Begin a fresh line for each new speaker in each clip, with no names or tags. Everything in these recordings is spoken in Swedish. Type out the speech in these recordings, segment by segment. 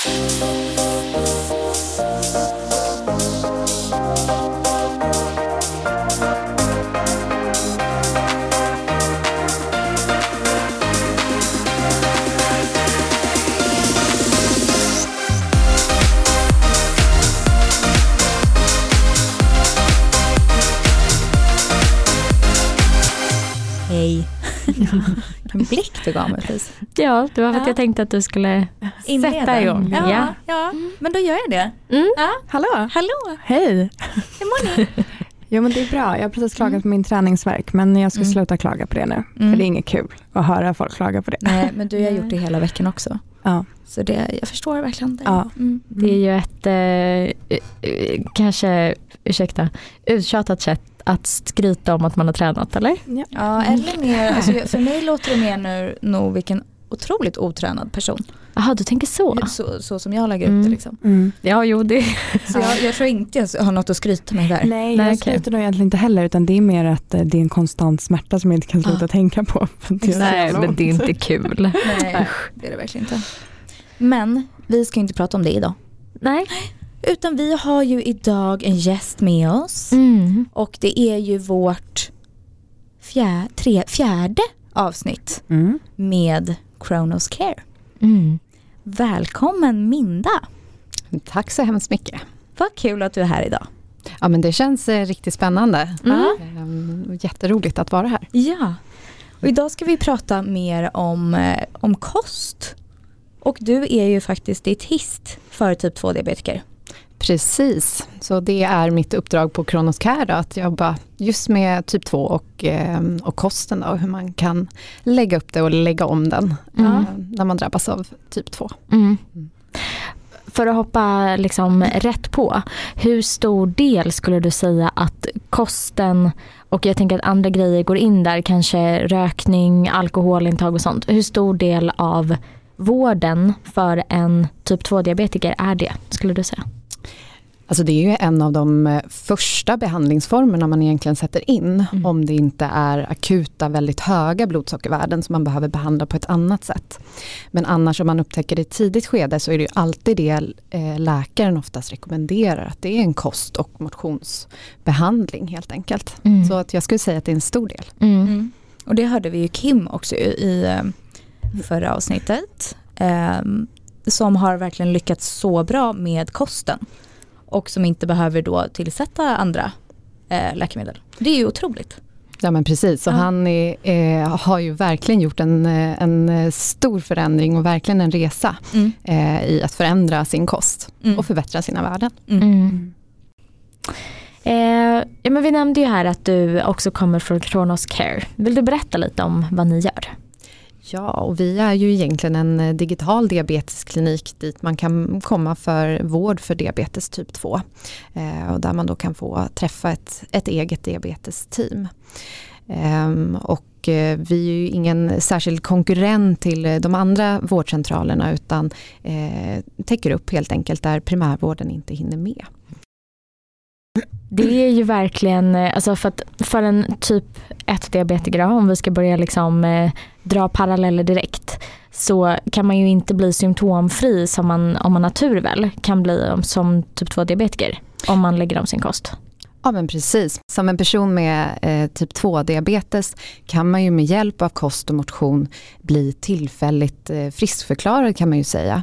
Hej. Vilken blick du gav mig precis.
Ja, det var för att
Ja.
jag tänkte att du skulle
Inleda.
sätta igång.
Ja,
Ja.
ja. men då gör jag det.
Mm.
Ja.
Hallå!
Hallå,
Hej!
hur mår ni?
Jo men det är bra. Jag har precis klagat på min träningsverk men jag ska
Mm.
sluta klaga på det nu.
Mm.
För det är inget kul att höra folk klaga på det.
Nej, men du har gjort det hela veckan också.
Ja.
Så det, jag förstår verkligen det.
Ja.
Mm.
Det är ju ett, eh, eh, kanske, ursäkta, uttjatat sätt att skryta om att man har tränat eller?
Ja.
Ja, eller mer, alltså, för mig låter det mer nu nog vilken otroligt otränad person.
Jaha, du tänker så?
Så, så som jag lägger upp
Mm.
det liksom.
Mm.
Ja, jo det.
Så jag, jag tror inte jag har något att skryta med där.
Nej,
Nej,
jag
okej.
skryter nog egentligen inte heller utan det är mer att eh, det är en konstant smärta som jag inte kan sluta
Ah.
tänka på.
Nej, men det är inte kul.
Nej, det är det verkligen inte. Men vi ska inte prata om det idag.
Nej.
Utan vi har ju idag en gäst med oss.
Mm.
Och det är ju vårt fjär, tre, fjärde avsnitt
Mm.
med Kronos Care.
Mm.
Välkommen Minda!
Tack så hemskt mycket.
Vad kul att du är här idag.
Ja men det känns eh, riktigt spännande.
Mm.
Ehm, Jätteroligt att vara här.
Ja, och idag ska vi prata mer om, eh, om kost. Och du är ju faktiskt dietist för typ 2-diabetiker.
Precis, så det är mitt uppdrag på Kronos Care då, att jobba just med typ 2 och, ehm, och kosten då, hur man kan lägga upp det och lägga om den
Mm.
eh, när man drabbas av typ 2.
Mm. För att hoppa liksom rätt på, hur stor del skulle du säga att kosten och jag tänker att andra grejer går in där, kanske rökning, alkoholintag och sånt. Hur stor del av vården för en typ 2-diabetiker är det, skulle du säga?
Alltså det är ju en av de eh, första behandlingsformerna man egentligen sätter in
Mm.
om det inte är akuta väldigt höga blodsockervärden som man behöver behandla på ett annat sätt. Men annars om man upptäcker det i tidigt skede så är det ju alltid det eh, läkaren oftast rekommenderar att det är en kost och motionsbehandling helt enkelt.
Mm.
Så att jag skulle säga att det är en stor del.
Mm.
Och det hörde vi ju Kim också i, eh, förra avsnittet. Eh, som har verkligen lyckats så bra med kosten. Och som inte behöver då tillsätta andra eh, läkemedel. Det är ju otroligt.
Ja men precis, så
Ja.
han är, eh, har ju verkligen gjort en, eh, en eh, stor förändring och verkligen en resa
Mm.
eh, i att förändra sin kost
Mm.
och förbättra sina värden.
Mm.
Mm. Eh, ja, men vi nämnde ju här att du också kommer från Kronos Care. Vill du berätta lite om vad ni gör?
Ja, och vi är ju egentligen en eh, digital diabetesklinik dit man kan komma för vård för diabetes typ 2. Eh, och där man då kan få träffa ett, ett eget diabetesteam. Ehm, eh, och vi är ju ingen särskild konkurrent till eh, de andra vårdcentralerna utan eh, täcker upp helt enkelt där primärvården inte hinner med.
Det är ju verkligen, eh, alltså för, att, för en typ 1 diabetiker, om vi ska börja liksom, eh, dra paralleller direkt, så kan man ju inte bli symptomfri som man, om man har tur väl, kan bli som typ 2 diabetiker om man lägger om sin kost.
Ja men precis. Som en person med eh, typ 2-diabetes kan man ju med hjälp av kost och motion bli tillfälligt eh, friskförklarad kan man ju säga.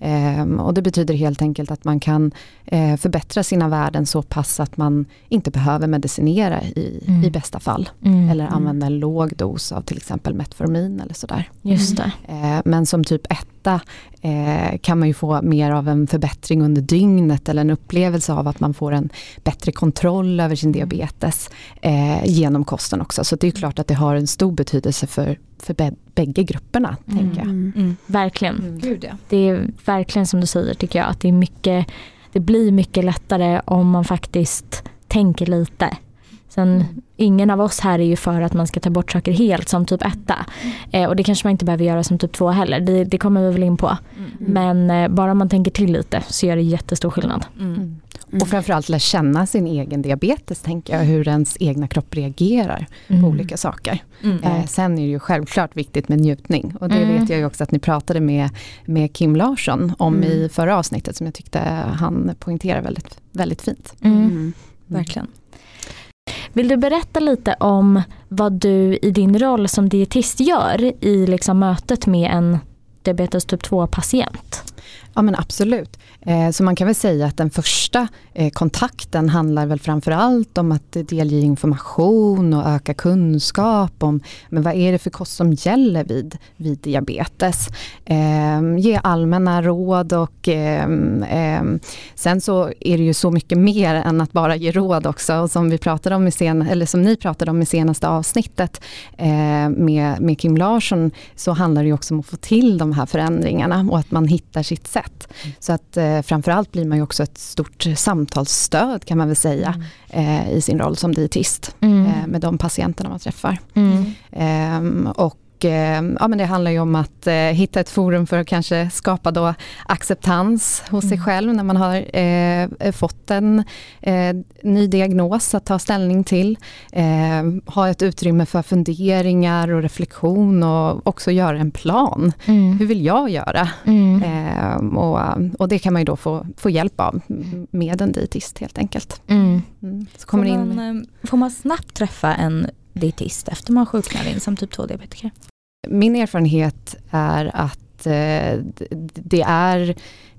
Ehm, och det betyder helt enkelt att man kan eh, förbättra sina värden så pass att man inte behöver medicinera i,
Mm.
i bästa fall.
Mm.
Eller använda en låg dos av till exempel Metformin eller sådär.
Just det.
Eh, men som typ etta eh, kan man ju få mer av en förbättring under dygnet eller en upplevelse av att man får en bättre kontroll över sin diabetes eh, genom kosten också. Så det är klart att det har en stor betydelse för, för bä- bägge grupperna.
Mm.
Tänker jag.
Mm.
Mm.
Verkligen.
Gud ja.
Det är verkligen som du säger tycker jag, att det är mycket, det blir mycket lättare om man faktiskt tänker lite. Sen ingen av oss här är ju för att man ska ta bort saker helt som typ etta. Eh, och det kanske man inte behöver göra som typ två heller. Det, det kommer vi väl in på. Men eh, bara man tänker till lite så gör det jättestor skillnad.
Mm.
Och framförallt lära känna sin egen diabetes, tänker jag, hur ens egna kropp reagerar på
Mm.
olika saker.
Mm.
Eh, sen är det ju självklart viktigt med njutning och det
Mm.
vet jag ju också att ni pratade med, med Kim Larsson om
Mm.
i förra avsnittet som jag tyckte han poängterade väldigt, väldigt fint.
Mm.
Verkligen.
Vill du berätta lite om vad du i din roll som dietist gör i liksom mötet med en diabetes typ 2 patient?
Ja men absolut. Eh, så man kan väl säga att den första eh, kontakten handlar väl framförallt om att delge information och öka kunskap om men vad är det för kost som gäller vid, vid diabetes. Ehm, ge allmänna råd och ehm, ehm, sen så är det ju så mycket mer än att bara ge råd också och som vi pratade om i sen, eller som ni pratade om i senaste avsnittet eh, med, med Kim Larsson så handlar det ju också om att få till de här förändringarna och att man hittar sitt sätt. Så att eh, framförallt blir man ju också ett stort samtalsstöd kan man väl säga eh, i sin roll som dietist
Mm.
eh, med de patienterna man träffar.
Mm.
Ehm, och ja, men det handlar ju om att eh, hitta ett forum för att kanske skapa då acceptans hos sig
Mm.
själv när man har eh, fått en eh, ny diagnos att ta ställning till. Ehm, ha ett utrymme för funderingar och reflektion och också göra en plan.
Mm.
Hur vill jag göra?
Mm.
Ehm, och, och det kan man ju då få, få hjälp av med en dietist helt enkelt.
Mm.
Mm. Så
Får,
kommer in
man, eh, får man snabbt träffa en dietist efter man sjuknar in som typ 2-diabetiker?
Min erfarenhet är att eh, det är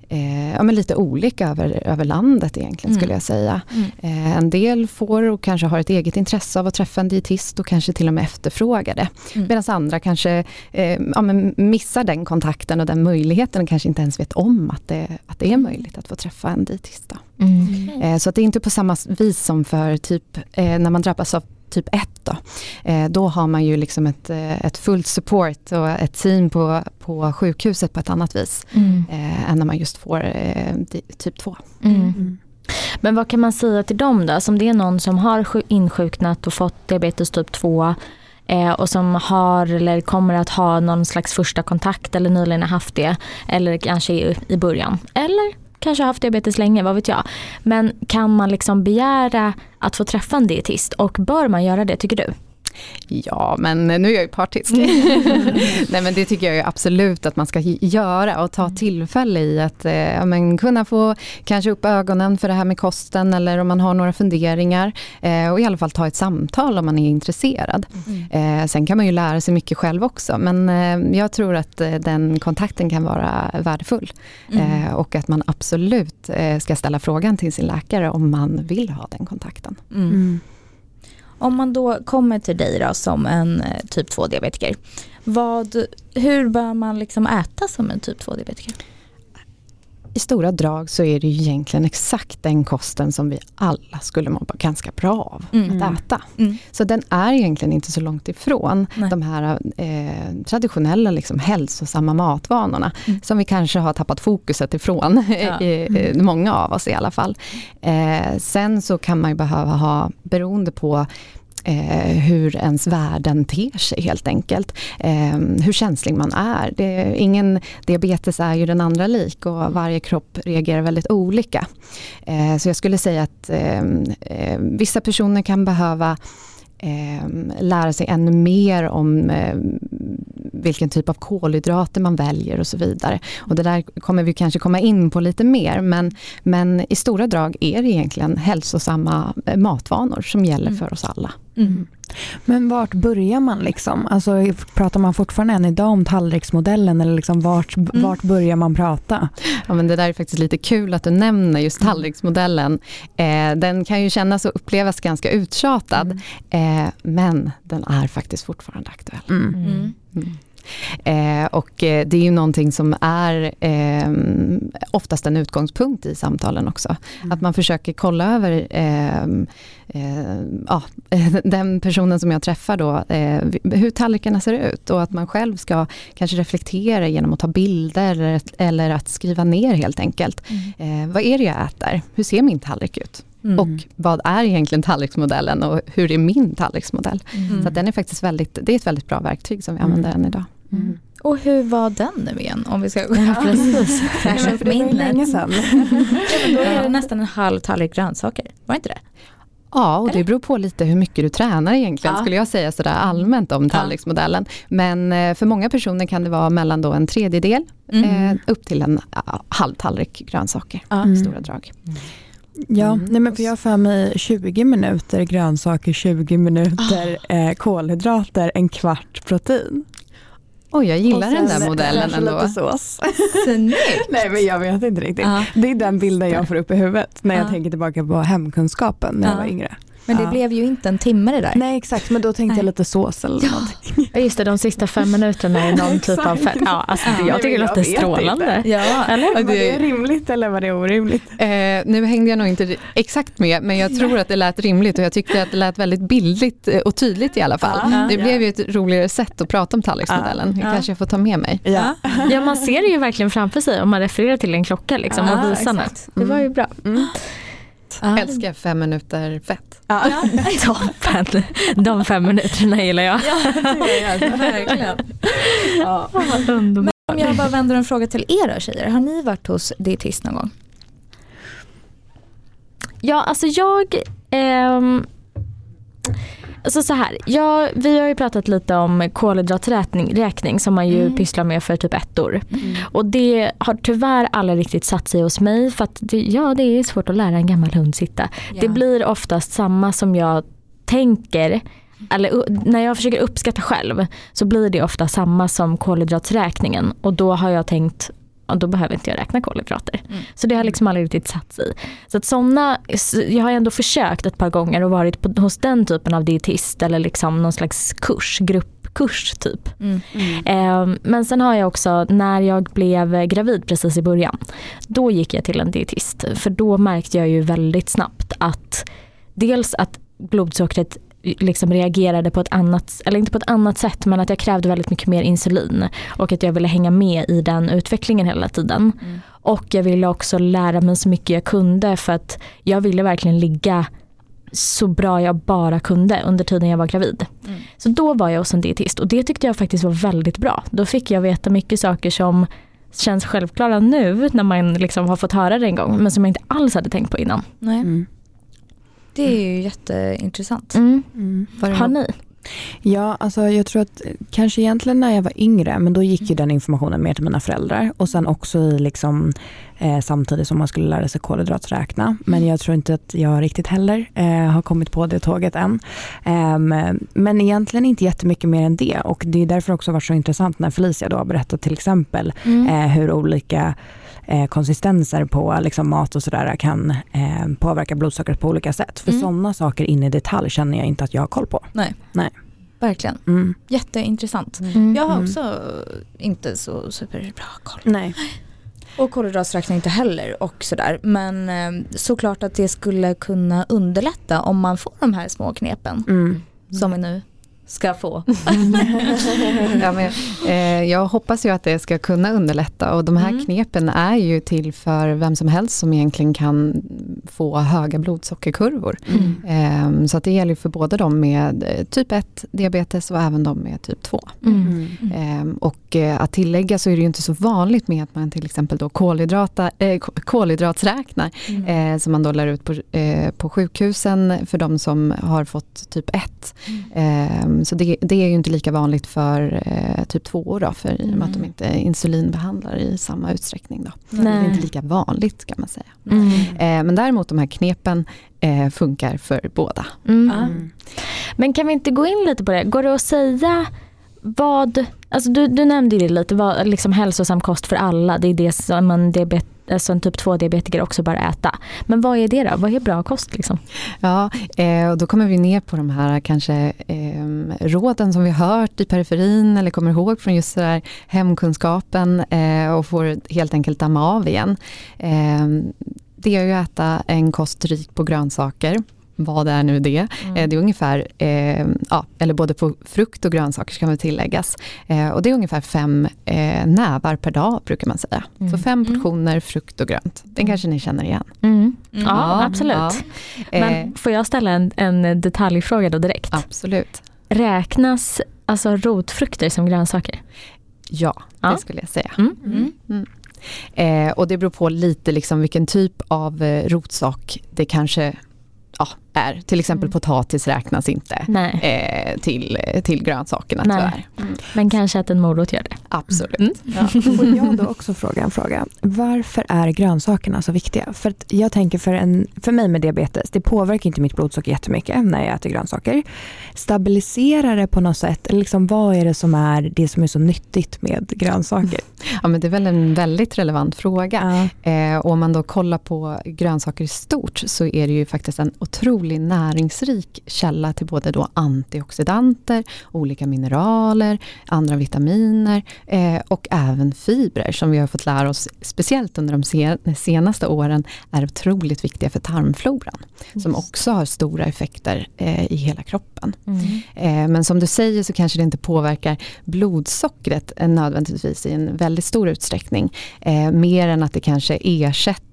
eh, ja, men lite olika över, över landet egentligen
Mm.
skulle jag säga.
Mm.
Eh, en del får och kanske har ett eget intresse av att träffa en dietist och kanske till och med efterfrågar det.
Mm.
Medan andra kanske eh, ja, men missar den kontakten och den möjligheten och kanske inte ens vet om att det, att det är möjligt att få träffa en dietist.
Mm.
Eh, Så att det är inte på samma vis som för typ eh, när man drabbas av typ 1 då. Eh, då har man ju liksom ett, eh, ett fullt support och ett team på, på sjukhuset på ett annat vis.
Mm.
Eh, än när man just får typ 2.
Mm. Men vad kan man säga till dem då? Som det är någon som har sju- insjuknat och fått diabetes typ 2 eh, och som har eller kommer att ha någon slags första kontakt eller nyligen har haft det eller kanske i, i början. Eller kanske har haft diabetes länge, vad vet jag. Men kan man liksom begära att få träffa en dietist och bör man göra det tycker du?
Ja, men nu är jag ju partisk. Nej, men det tycker jag ju absolut att man ska göra och ta tillfälle i att eh, men kunna få kanske upp ögonen för det här med kosten eller om man har några funderingar eh, och i alla fall ta ett samtal om man är intresserad. Eh, sen kan man ju lära sig mycket själv också, men eh, jag tror att eh, den kontakten kan vara värdefull
Mm.
eh, och att man absolut eh, ska ställa frågan till sin läkare om man vill ha den kontakten.
Mm. Om man då kommer till dig då som en eh, typ 2-diabetiker, vad, hur bör man liksom äta som en typ 2-diabetiker?
I stora drag så är det ju egentligen exakt den kosten som vi alla skulle må ganska bra av
Mm.
att äta.
Mm.
Så den är egentligen inte så långt ifrån
Nej.
de här eh, traditionella liksom, hälsosamma matvanorna
Mm.
som vi kanske har tappat fokuset ifrån,
Ja.
i, i, många av oss i alla fall. Eh, sen så kan man ju behöva ha, beroende på Eh, hur ens värden ter sig helt enkelt. Eh, hur känslig man är. Det, ingen diabetes är ju den andra lik och varje kropp reagerar väldigt olika. Eh, så jag skulle säga att eh, eh, vissa personer kan behöva eh, lära sig ännu mer om eh, vilken typ av kolhydrater man väljer och så vidare. Och det där kommer vi kanske komma in på lite mer men, men i stora drag är det egentligen hälsosamma eh, matvanor som gäller
Mm.
för oss alla.
Mm.
Men vart börjar man liksom? Alltså, pratar man fortfarande än idag om tallriksmodellen eller liksom vart, vart börjar man prata?
Ja, men det där är faktiskt lite kul att du nämner just tallriksmodellen. Eh, den kan ju kännas och upplevas ganska uttjatad eh, men den är faktiskt fortfarande aktuell.
Mm.
Mm.
Mm. Eh, och eh, det är ju någonting som är eh, oftast en utgångspunkt i samtalen också. Att man försöker kolla över eh, eh, ja, den personen som jag träffar då, hur tallrikarna ser ut och att man själv ska kanske reflektera genom att ta bilder eller, eller att skriva ner helt enkelt.
Mm.
Vad är det jag äter? Hur ser min tallrik ut?
Mm.
Och vad är egentligen tallriksmodellen och hur är min tallriksmodell?
Mm.
Så den är faktiskt väldigt, det är ett väldigt bra verktyg som vi använder än idag.
Mm.
Och hur var den nu igen? Om vi ska
Ja, precis.
fräscha upp minnet. Ja, men då är det nästan en halv tallrik grönsaker. Var det inte det?
Ja, och det beror på lite hur mycket du tränar egentligen,
Ja.
skulle jag säga sådär allmänt om tallriksmodellen. Men eh, för många personer kan det vara mellan då en tredjedel
Mm.
eh, upp till en halv tallrik grönsaker,
Ja.
Mm.
stora drag.
Ja,
Mm.
nej men för jag har för mig 20 minuter grönsaker, 20 minuter eh, kolhydrater, en kvart protein.
Oj, jag gillar
Och
den
sen
där modellen ändå.
sås.
Snyggt!
nej men jag vet inte riktigt.
Ja.
Det är den bilden jag får upp i huvudet när jag
Ja.
tänker tillbaka på hemkunskapen när jag
Ja.
var yngre.
Men det
Ja.
blev ju inte en timme det där.
Nej exakt, men då tänkte
Nej.
jag lite sås eller något.
Ja, Just det, de sista fem minuterna är någon typ av fett. Ja, alltså,
Ja.
jag tycker det låter strålande.
Ja,
Eller?
Var
det-
rimligt eller var det orimligt?
Eh, nu hängde jag nog inte exakt med, men jag tror att det lät rimligt och jag tyckte att det lät väldigt bildligt eh, och tydligt i alla fall.
Ja.
det blev ju ett roligare sätt att prata om tallriksmodellen. Det
Ja.
kanske jag får ta med mig.
Ja.
Ja, man ser det ju verkligen framför sig om man refererar till en klocka liksom,
Ja,
och visar något.
exakt.
Det var ju bra.
Mm.
Ja.
Älskar fem minuter fett.
Ja.
Toppen. De fem minuterna gillar jag.
Ja, det gör jag verkligen.
Ja.
Underbart.
Om jag bara vänder en fråga till er då tjejer. Har ni varit hos dietist någon gång?
Ja, alltså jag... ehm, alltså så här, jag, vi har ju pratat lite om kolhydraträkning räkning, som man ju
Mm.
pysslar med för typ ettor. Och det har tyvärr aldrig riktigt satt sig hos mig för att det, ja, det är svårt att lära en gammal hund sitta. Det blir oftast samma som jag tänker eller när jag försöker uppskatta själv så blir det ofta samma som kolhydratsräkningen och då har jag tänkt ja, då behöver inte jag räkna kolhydrater.
Mm.
Så det har liksom aldrig riktigt satt sig. Så att såna, jag har ändå försökt ett par gånger och varit på, hos den typen av dietist eller liksom någon slags kurs, gruppkurs typ.
Mm.
Eh, men sen har jag också, när jag blev gravid precis i början, då gick jag till en dietist. För då märkte jag ju väldigt snabbt att dels att blodsockret liksom reagerade på ett annat, eller inte på ett annat sätt men att jag krävde väldigt mycket mer insulin och att jag ville hänga med i den utvecklingen hela tiden.
Mm.
Och jag ville också lära mig så mycket jag kunde för att jag ville verkligen ligga så bra jag bara kunde under tiden jag var gravid.
Mm.
Så då var jag hos en dietist och det tyckte jag faktiskt var väldigt bra. Då fick jag veta mycket saker som känns självklara nu när man liksom har fått höra det en gång men som jag inte alls hade tänkt på innan.
Nej,
Mm.
Det är ju jätteintressant.
Mm.
Mm.
Har ni?
Ja, alltså jag tror att kanske egentligen när jag var yngre, men då gick ju den informationen mer till mina föräldrar och sen också i liksom eh, samtidigt som man skulle lära sig kolhydratsräkna. Men jag tror inte att jag riktigt heller eh, har kommit på det tåget än. Ehm, men egentligen inte jättemycket mer än det och det är därför också varit så intressant när Felicia då har berättat till exempel
Mm.
eh, hur olika eh, konsistenser på liksom, mat och sådär kan eh, påverka blodsockret på olika sätt. För
Mm.
sådana saker in i detalj känner jag inte att jag har koll på.
Verkligen.
Mm.
Jätteintressant.
Mm.
Jag har
Mm.
också inte så superbra koll.
Nej.
Och kolhydratsräkning inte heller och sådär. Men eh, såklart att det skulle kunna underlätta om man får de här små knepen
Mm.
som vi nu ska få.
Ja, men, eh, jag hoppas ju att det ska kunna underlätta och de här
Mm.
knepen är ju till för vem som helst som egentligen kan få höga blodsockerkurvor.
Mm.
Eh, så att det gäller för både de med eh, typ 1 diabetes och även de med typ 2.
Mm.
Eh, och att tillägga så är det ju inte så vanligt med att man till exempel då kolhydrata, eh, ko- kolhydratsräknar
Mm.
eh, som man då lär ut på, eh, på sjukhusen för de som har fått typ 1. Eh, så det, det är ju inte lika vanligt för eh, typ 2 då, för i och med att de
Mm.
inte insulinbehandlar i samma utsträckning. Då. Det är inte lika vanligt kan man säga.
Mm.
Eh, men däremot de här knepen eh, funkar för båda.
Mm.
Ja.
Men kan vi inte gå in lite på det? Går det att säga vad, alltså du, du nämnde ju det lite, vad, liksom hälsosam kost för alla, det är det som en, diabet, alltså en typ 2-diabetiker också bör äta. Men vad är det då? Vad är bra kost? Liksom?
Ja, eh, och då kommer vi ner på de här kanske eh, råden som vi har hört i periferin eller kommer ihåg från just där hemkunskapen eh, och får helt enkelt damma av igen. Eh, det är ju att äta en kost rik på grönsaker vad är nu det?
Mm.
Eh, Det är ungefär, eh, ja, eller både på frukt och grönsaker ska väl tilläggas. Eh, och det är ungefär fem eh, nävar per dag brukar man säga.
Mm.
Så fem
Mm.
portioner frukt och grönt. Den kanske ni känner igen.
Mm.
Mm.
Ja,
Ja,
absolut.
ja. Eh,
Men får jag ställa en, en detaljfråga då direkt?
absolut.
Räknas alltså rotfrukter som grönsaker?
Ja,
Ja.
det skulle jag säga.
Mm.
Mm.
Eh, och det beror på lite liksom vilken typ av eh, rotsak det kanske ja, är. Till exempel
Mm.
potatis räknas inte
Nej,
eh, till, till grönsakerna
Nej.
tyvärr.
men kanske att en morot gör det.
Absolut.
Mm.
Ja.
Får jag då också fråga en fråga? Varför är grönsakerna så viktiga? För att jag tänker för, en, för mig med diabetes, det påverkar inte mitt blodsocker jättemycket när jag äter grönsaker. Stabiliserar det på något sätt? Eller liksom, vad är det som är det som är så nyttigt med grönsaker?
Ja, men det är väl en väldigt relevant fråga.
Ja.
Eh, och om man då kollar på grönsaker i stort så är det ju faktiskt en otroligt näringsrik källa till både då antioxidanter, olika mineraler, andra vitaminer eh, och även fibrer som vi har fått lära oss, speciellt under de sen- senaste åren, är otroligt viktiga för tarmfloran. Som också har stora effekter eh, i hela kroppen.
Mm.
Eh, Men som du säger så kanske det inte påverkar blodsockret eh, nödvändigtvis i en väldigt väldigt stor utsträckning. Eh, mer än att det kanske ersätter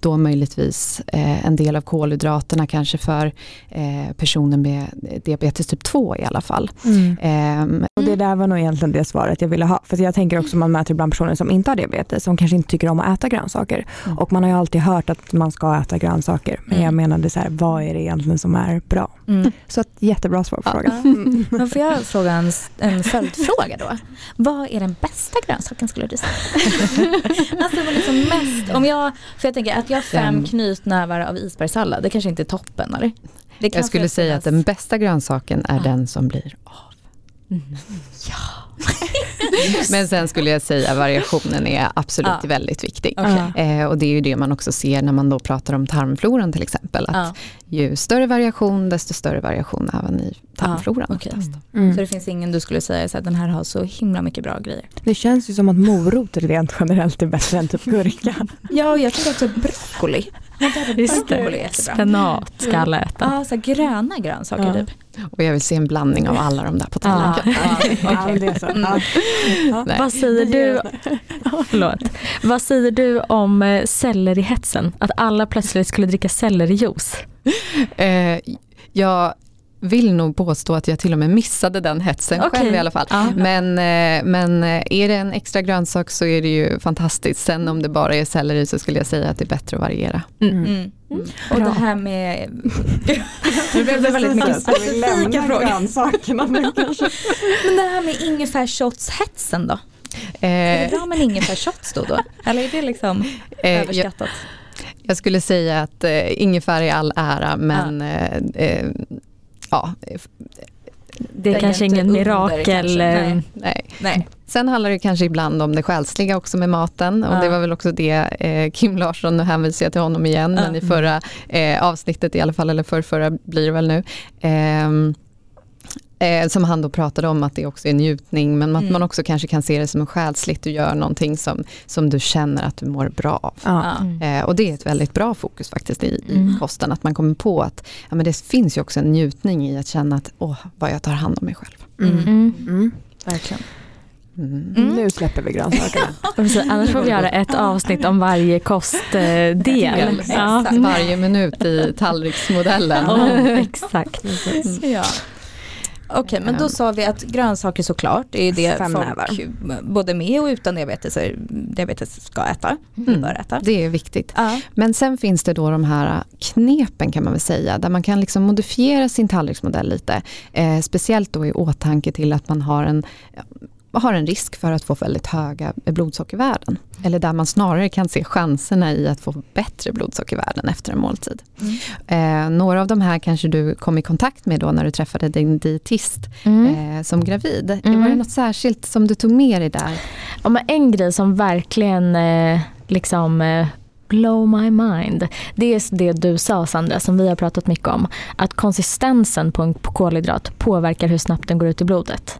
då möjligtvis eh, en del av kolhydraterna kanske för eh, personer med diabetes typ 2 i alla fall.
Mm.
Ehm,
Och det där var nog egentligen det svaret jag ville ha. För jag tänker också man möter ibland personer som inte har diabetes, som kanske inte tycker om att äta grönsaker.
Mm.
Och man har ju alltid hört att man ska äta grönsaker. Men
Mm.
jag menade så här, vad är det egentligen som är bra?
Mm.
Så ett jättebra svar på
Ja.
frågan. Mm.
Men får jag fråga en, en följdfråga då? Vad är den bästa grönsaken skulle du säga? alltså liksom mest, om jag, för jag tänker att jag har fem
Den-
knytnävar av isbergssallad, det kanske inte är toppen eller?
Jag skulle säga att den bästa grönsaken är
Ja.
den som blir av.
Mm.
Men sen skulle jag säga variationen är absolut
Ja.
väldigt viktig.
Okej.
Eh, och det är ju det man också ser när man då pratar om tarmfloran till exempel. Att
Ja,
ju större variation desto större variation även i tarmfloran.
Okej.
oftast.
Mm.
Så det finns ingen du skulle säga att den här har så himla mycket bra grejer?
Det känns ju som att morot rent generellt är bättre än typ gurka.
Ja, och jag tycker också broccoli.
Just det. Spenat ska alla äta.
Ja, så gröna grönsaker
Ja.
typ.
Och jag vill se en blandning av alla de där på tallriken.
Ja. Ja.
Nej.
Vad säger du, förlåt. Vad säger du om eh, sellerihetsen? Att alla plötsligt skulle dricka sellerijuice.
Eh, jag vill nog påstå att jag till och med missade den hetsen
Okej.
själv i alla fall.
Ja.
Men, eh, men eh, är det en extra grönsak så är det ju fantastiskt. Sen om det bara är selleri så skulle jag säga att det är bättre att variera.
Mm.
Mm. Och
Bra.
det här med... Nu blev det väldigt mycket specifika frågor. Men det här med ingefärsshots-hetsen då? Är det
Eh,
bra med en ingefärsshots då, då? Eller är det liksom
eh, jag,
överskattat?
jag skulle säga att eh, ingefära är all ära men eh, eh, ja, eh,
Det är kanske
är inte
ingen mirakel.
kanske,
eh,
nej.
nej.
Nej.
Sen handlar det kanske ibland om det själsliga också med maten och
Ja.
det var väl också det eh, Kim Larsson, nu hänvisar jag till honom igen,
Ja.
men i förra eh, avsnittet i alla fall, eller för förra blir det väl nu. ehm, Eh, som han då pratade om att det också är njutning men att
Mm.
man också kanske kan se det som själsligt och gör någonting som, som du känner att du mår bra av.
Ja.
Mm.
Eh, och det är ett väldigt bra fokus faktiskt i, i
Mm.
kosten, att man kommer på att ja, men det finns ju också en njutning i att känna att åh, vad jag tar hand om mig själv.
Mm.
Mm.
Mm.
Verkligen.
Mm.
Mm.
Nu släpper vi grönsakerna.
Annars får vi göra ett avsnitt om varje kostdel.
Del.
Ja.
Varje minut i tallriksmodellen.
Oh, exakt.
Ja. Okej, men då sa vi att grönsaker såklart, det är det
Fem
folk
nävar.
både med och utan diabetes, diabetes ska äta,
Mm.
bör äta.
Det är viktigt.
Ja.
Men sen finns det då de här knepen kan man väl säga, där man kan liksom modifiera sin tallriksmodell lite. Eh, speciellt då i åtanke till att man har en, har en risk för att få väldigt höga blodsockervärden. Eller där man snarare kan se chanserna i att få bättre blodsockervärden efter en måltid.
Mm.
Eh, några av de här kanske du kom i kontakt med då när du träffade din dietist
Mm.
eh, som gravid.
Mm.
Var det något särskilt som du tog med dig där?
Ja, men en grej som verkligen eh, liksom eh, blow my mind. Det är det du sa Sandra som vi har pratat mycket om. Att konsistensen på en kolhydrat påverkar hur snabbt den går ut i blodet.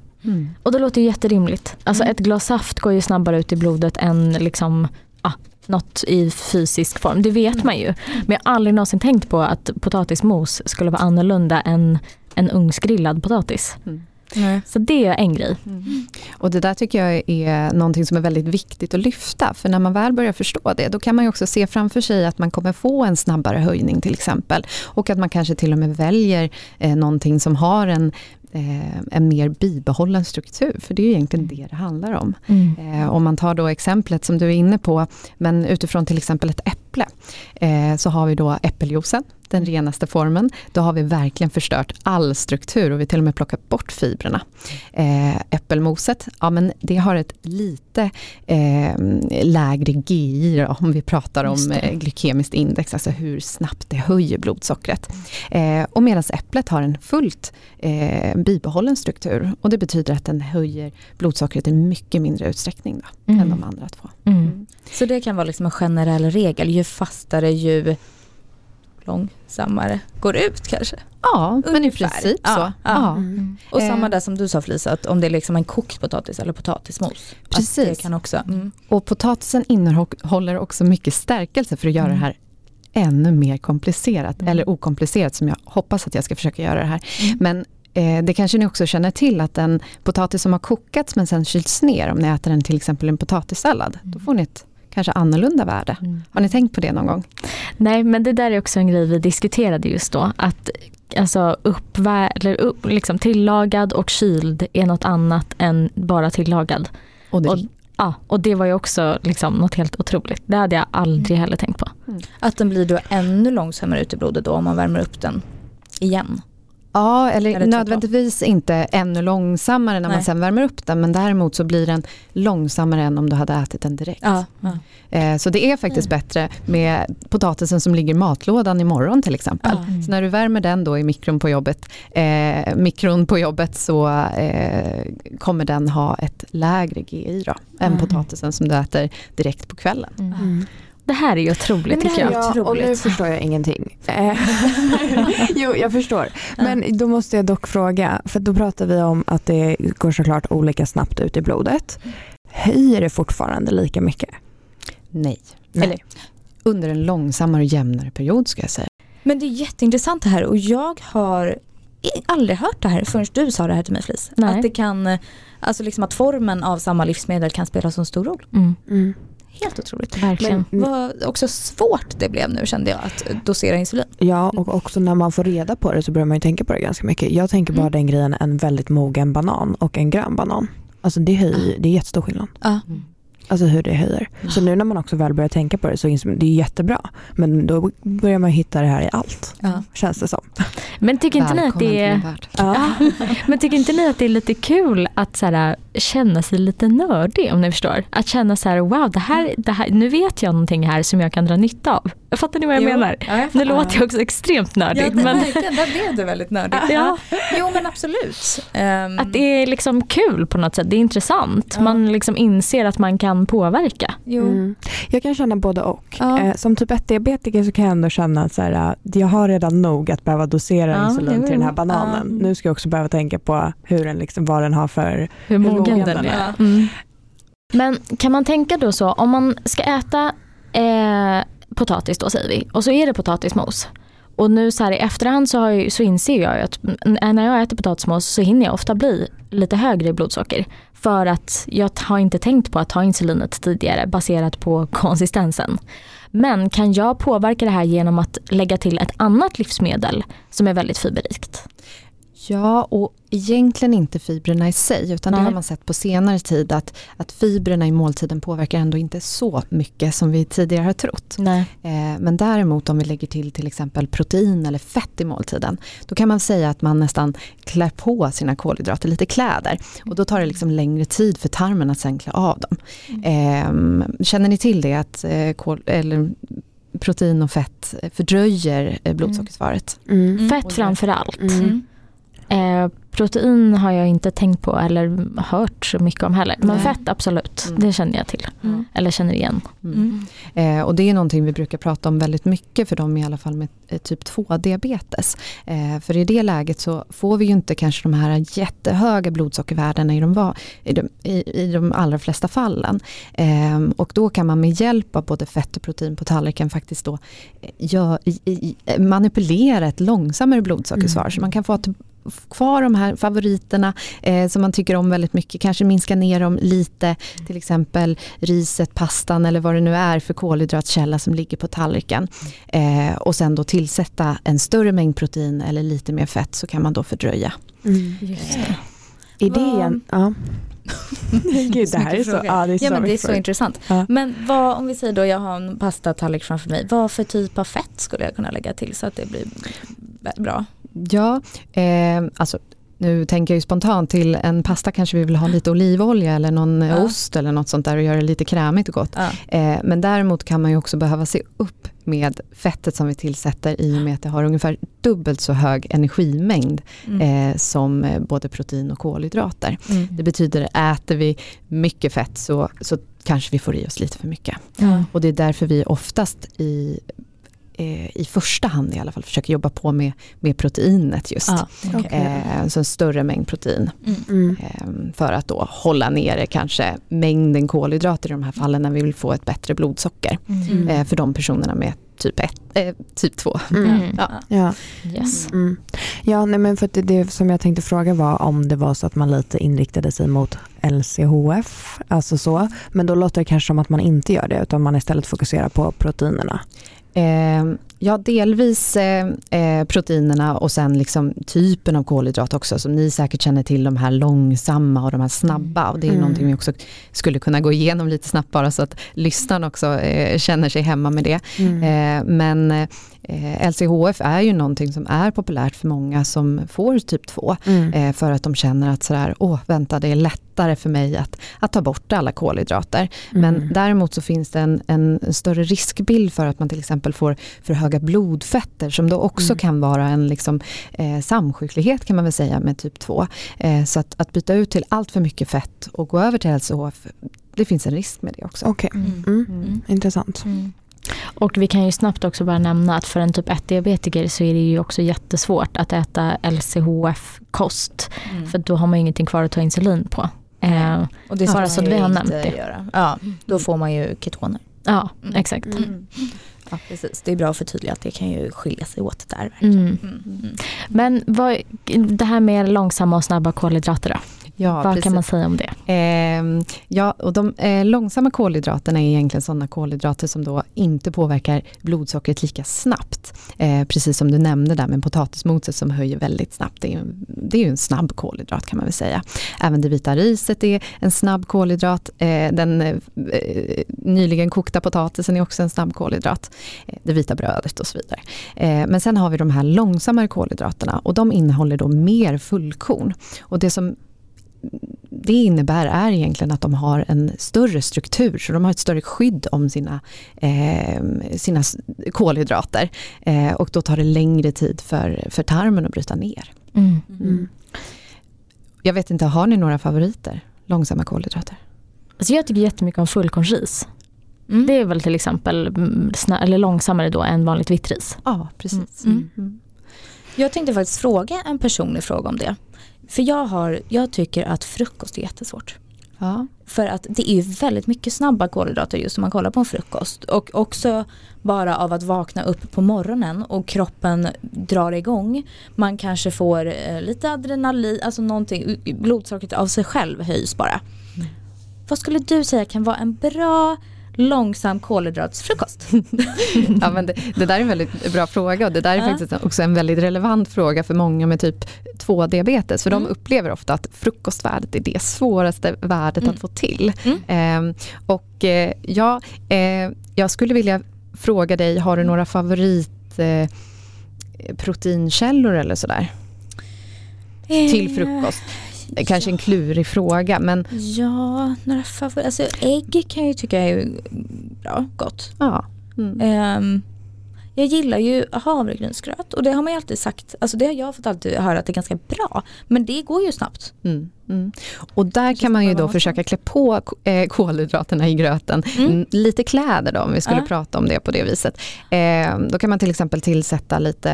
Och det låter ju jätterimligt. Alltså
Mm.
ett glas saft går ju snabbare ut i blodet än liksom, ah, något i fysisk form. Det vet man ju. Men jag har aldrig någonsin tänkt på att potatismos skulle vara annorlunda än en ugnsgrillad potatis.
Mm.
Nej.
Så det är en grej.
Mm. Och det där tycker jag är någonting som är väldigt viktigt att lyfta. För när man väl börjar förstå det, då kan man ju också se framför sig att man kommer få en snabbare höjning till exempel. Och att man kanske till och med väljer eh, någonting som har en, en mer bibehållen struktur. För det är egentligen det det handlar om. Eh, om man tar då exemplet som du är inne på, men utifrån till exempel ett äpple, eh, så har vi då äppeljuicen, den renaste formen. Då har vi verkligen förstört all struktur och vi till och med plockat bort fibrerna. Eh, äppelmoset, ja men det har ett lite eh, lägre GI då, om vi pratar om eh, glykemiskt index, alltså hur snabbt det höjer blodsockret. Eh, och medan äpplet har en fullt eh, bibehållen struktur och det betyder att den höjer blodsockret i mycket mindre utsträckning då,
Mm.
än de andra två.
Mm.
Så det kan vara liksom en generell regel, ju fastare ju långsammare går ut kanske.
Ja, men i
Ungefär.
princip
Ja,
så.
ja.
Ja.
Mm.
Och
Eh.
samma där som du sa Felicia, att om det är liksom en kokt potatis eller potatismos.
Precis.
det kan också. Mm.
Och potatisen innehåller också mycket stärkelse för att göra
Mm.
det här ännu mer komplicerat,
Mm.
eller okomplicerat som jag hoppas att jag ska försöka göra det här.
Mm.
Men eh, det kanske ni också känner till att en potatis som har kokats men sen kylts ner, om ni äter den till exempel en potatissallad, då får ni ett kanske annorlunda värde.
Mm.
Har ni tänkt på det någon gång?
Nej men det där är också en grej vi diskuterade just då. Att alltså uppvär- eller upp, liksom tillagad och kyld är något annat än bara tillagad.
Och det,
Och, ja, och det var ju också liksom något helt otroligt. Det hade jag aldrig heller tänkt på.
Att den blir då ännu långsammare ut i blodet då om man värmer upp den igen.
Ja, eller
tvärtom?
nödvändigtvis inte ännu långsammare när man
Nej.
sen värmer upp den, men däremot så blir den långsammare än om du hade ätit den direkt.
Ja.
Eh, Så det är faktiskt bättre med potatisen som ligger i matlådan imorgon till exempel.
Ja.
Så när du värmer den då i mikron på jobbet, eh, mikron på jobbet så eh, kommer den ha ett lägre GI då, än
Mm.
potatisen som du äter direkt på kvällen.
Det här är ju otroligt tycker jag.
Ja, och nu förstår jag ingenting. Eh, jo, jag förstår. Men då måste jag dock fråga, för då pratar vi om att det går såklart olika snabbt ut i blodet. Höjer det fortfarande lika mycket?
Nej.
Nej.
Eller under en långsammare och jämnare period ska jag säga.
Men det är jätteintressant det här och jag har aldrig hört det här förrän du sa det här till mig.
Nej.
Att det kan, eh, alltså liksom att formen av samma livsmedel kan spela så stor roll.
Mm,
Mm.
Helt otroligt.
verkligen.
Men-
Vad också svårt det blev nu kände jag att dosera insulin.
Ja, och också när man får reda på det så börjar man ju tänka på det ganska mycket. Jag tänker bara
Mm.
den grejen, en väldigt mogen banan och en grön banan. Alltså det, höjer, det är jättestor skillnad.
Ja.
Alltså hur det höjer. Så nu när man också väl börjar tänka på det så inser man det är jättebra. Men då börjar man hitta det här i allt.
Ja.
Känns det som.
Men tycker inte ni att det är.
Ja.
Men tycker inte ni att det är lite kul att så här, känna sig lite nördig om ni förstår? Att känna så här, wow, det här, det här, nu vet jag någonting här som jag kan dra nytta av. Fattar ni vad jag
Jo.
menar?
Ja, jag
Nu låter jag också extremt nördig.
Ja, det,
men
verkligen, där blev du väldigt nördig.
Ja.
Jo men absolut. Ehm,
att det är liksom kul på något sätt, det är intressant.
Ja.
Man liksom inser att man kan påverka.
jo.
Mm. Jag kan känna både och.
Ja.
Eh, som typ 1-diabetiker så kan jag ändå känna att så här, jag har redan nog att behöva dosera
Ja,
insulin till den här bananen.
Ja.
Nu ska jag också behöva tänka på hur den liksom, vad den har för...
Hur
mogen
den
den
är.
är.
Mm. Men kan man tänka då så, om man ska äta eh, potatis då säger vi, och så är det potatismos. Och nu så här i efterhand så, har jag, så inser jag ju att äh, när jag äter potatismos så hinner jag ofta bli lite högre i blodsocker. För att jag har inte tänkt på att ta insulinet tidigare baserat på konsistensen. Men kan jag påverka det här genom att lägga till ett annat livsmedel som är väldigt fiberrikt?
Ja, och egentligen inte fibrerna i sig, utan det
Nej.
har man sett på senare tid att, att fibrerna i måltiden påverkar ändå inte så mycket som vi tidigare har trott.
Nej.
Eh, men däremot om vi lägger till till exempel protein eller fett i måltiden, då kan man säga att man nästan klär på sina kolhydrater, lite kläder. Och då tar det liksom längre tid för tarmen att sen klä av dem. Eh, känner ni till det att eh, kol, eller protein och fett fördröjer eh, blodsockersvaret?
Mm.
Fett framför allt.
Mm.
Mm.
Eh, Protein har jag inte tänkt på eller hört så mycket om heller. Men
Nej.
fett absolut,
Mm.
det känner jag till.
Mm.
Eller känner igen.
Mm. Eh, och det är någonting vi brukar prata om väldigt mycket för dem i alla fall med eh, typ 2-diabetes. Eh, för i det läget så får vi ju inte kanske de här jättehöga blodsockervärdena i de, va- i de, i, i de allra flesta fallen. Eh, och då kan man med hjälp av både fett och protein på tallriken faktiskt då eh, gör, i, i, manipulera ett långsammare blodsockersvar.
Mm.
Så man kan få ett kvar de här favoriterna eh, som man tycker om väldigt mycket, kanske minska ner dem lite, till exempel riset, pastan eller vad det nu är för kolhydratkälla som ligger på tallriken. Eh, och sen då tillsätta en större mängd protein eller lite mer fett så kan man då fördröja.
Mm. Idén, ja. Gud, det här är så, ja, det är så,
Ja men det är så intressant.
Ja.
Men vad, om vi säger då jag har en pastatallrik framför mig, vad för typ av fett skulle jag kunna lägga till så att det blir bra?
Ja, eh, alltså nu tänker jag ju spontant till en pasta kanske vi vill ha lite olivolja eller någon
Ja.
ost eller något sånt där och göra det lite krämigt och gott.
Ja.
Eh, men däremot kan man ju också behöva se upp med fettet som vi tillsätter i och med att det har ungefär dubbelt så hög energimängd
Mm.
eh, som eh, både protein och kolhydrater.
Mm.
Det betyder äter vi mycket fett så, så kanske vi får i oss lite för mycket.
Ja.
Och det är därför vi oftast i, eh, i första hand i alla fall försöker jobba på med, med proteinet just.
Okej.
Eh, så en större mängd protein
Mm.
Mm.
eh, för att då hålla nere kanske mängden kolhydrater i de här fallen när vi vill få ett bättre blodsocker.
Mm.
Eh, för de personerna med typ 1, eh, typ 2.
Mm.
Ja.
Ja.
Yes.
Mm. Ja, nej, men för det, det som jag tänkte fråga var om det var så att man lite inriktade sig mot LCHF, alltså så. Men då låter det kanske som att man inte gör det, utan man istället fokuserar på proteinerna.
Eh, ja, delvis eh, eh, proteinerna och sen liksom typen av kolhydrat också. Som ni säkert känner till, de här långsamma och de här snabba. Och det är
Mm.
någonting vi också skulle kunna gå igenom lite snabbt bara så att lyssnaren också eh, känner sig hemma med det.
Mm.
Eh, men eh, LCHF är ju någonting som är populärt för många som får typ 2.
Mm.
Eh, för att de känner att sådär, åh vänta det är lättare för mig att, att ta bort alla kolhydrater. Men
Mm.
däremot så finns det en, en större riskbild för att man till exempel får för höga blodfetter som då också
Mm.
kan vara en liksom, eh, samsjuklighet kan man väl säga med typ 2. Eh, så att, att byta ut till allt för mycket fett och gå över till LCHF, det finns en risk med det också.
Okej,
Mm.
mm.
Mm.
intressant.
Mm.
Och vi kan ju snabbt också bara nämna att för en typ 1-diabetiker så är det ju också jättesvårt att äta LCHF-kost.
Mm.
För då har man ju ingenting kvar att ta insulin på. Eh,
Och det
bara så att vi har nämnt det.
Göra. Ja, då får man ju ketoner.
ja,
Mm.
exakt.
Mm. Ja, precis. Det är bra att förtydliga att det kan ju skilja sig åt där. verkligen.
Mm.
Mm. Mm.
Men vad, det här med långsamma och snabba kolhydrater då?
Ja,
vad
precis.
kan man säga om det?
Ehm, ja, och de eh, långsamma kolhydraterna är egentligen sådana kolhydrater som då inte påverkar blodsockret lika snabbt. Eh, precis som du nämnde där med potatismoset som höjer väldigt snabbt. Det är, det är ju en snabb kolhydrat kan man väl säga. Även det vita riset är en snabb kolhydrat. Eh, den eh, nyligen kokta potatisen är också en snabb kolhydrat. Eh, det vita brödet och så vidare. Eh, men sen har vi de här långsammare kolhydraterna och de innehåller då mer fullkorn. Och det som det innebär är egentligen att de har en större struktur, så de har ett större skydd om sina, eh, sina kolhydrater. Eh, och då tar det längre tid för, för tarmen att bryta ner.
Mm.
Mm.
Jag vet inte, har ni några favoriter? Långsamma kolhydrater?
Alltså jag tycker jättemycket om fullkornsris.
Mm.
Det är väl till exempel mm, eller långsammare då än vanligt vitt ris.
Ja, precis.
Mm.
Mm.
Jag tänkte faktiskt fråga en personlig fråga om det. För jag, har, jag tycker att frukost är jättesvårt.
Ja.
För att det är väldigt mycket snabba kolhydrater just om man kollar på en frukost. Och också bara av att vakna upp på morgonen och kroppen drar igång. Man kanske får eh, lite adrenalin, alltså någonting, blodsockret av sig själv höjs bara.
Mm.
Vad skulle du säga kan vara en bra långsam kolhydratsfrukost?
Ja, men det, det där är en väldigt bra fråga och det där är
Ja.
faktiskt också en väldigt relevant fråga för många med typ 2-diabetes. För
Mm.
de upplever ofta att frukostvärdet är det svåraste värdet
Mm.
att få till.
Mm.
Ehm, och eh, ja, eh, jag skulle vilja fråga dig, har du några favorit eh, eller sådär till frukost? Kanske en klurig fråga men
Ja, några favoriter. Alltså ägg kan jag ju tycka är bra, gott.
ja. Mm.
Ehm, jag gillar ju havregrynsgröt och det har man ju alltid sagt, alltså det har jag fått alltid höra att det är ganska bra. Men det går ju snabbt.
Mm, mm. Och där kan man ju då försöka klä på eh, kolhydraterna i gröten. Mm. Lite kläder då, om vi skulle ja. prata om det på det viset. Eh, då kan man till exempel tillsätta lite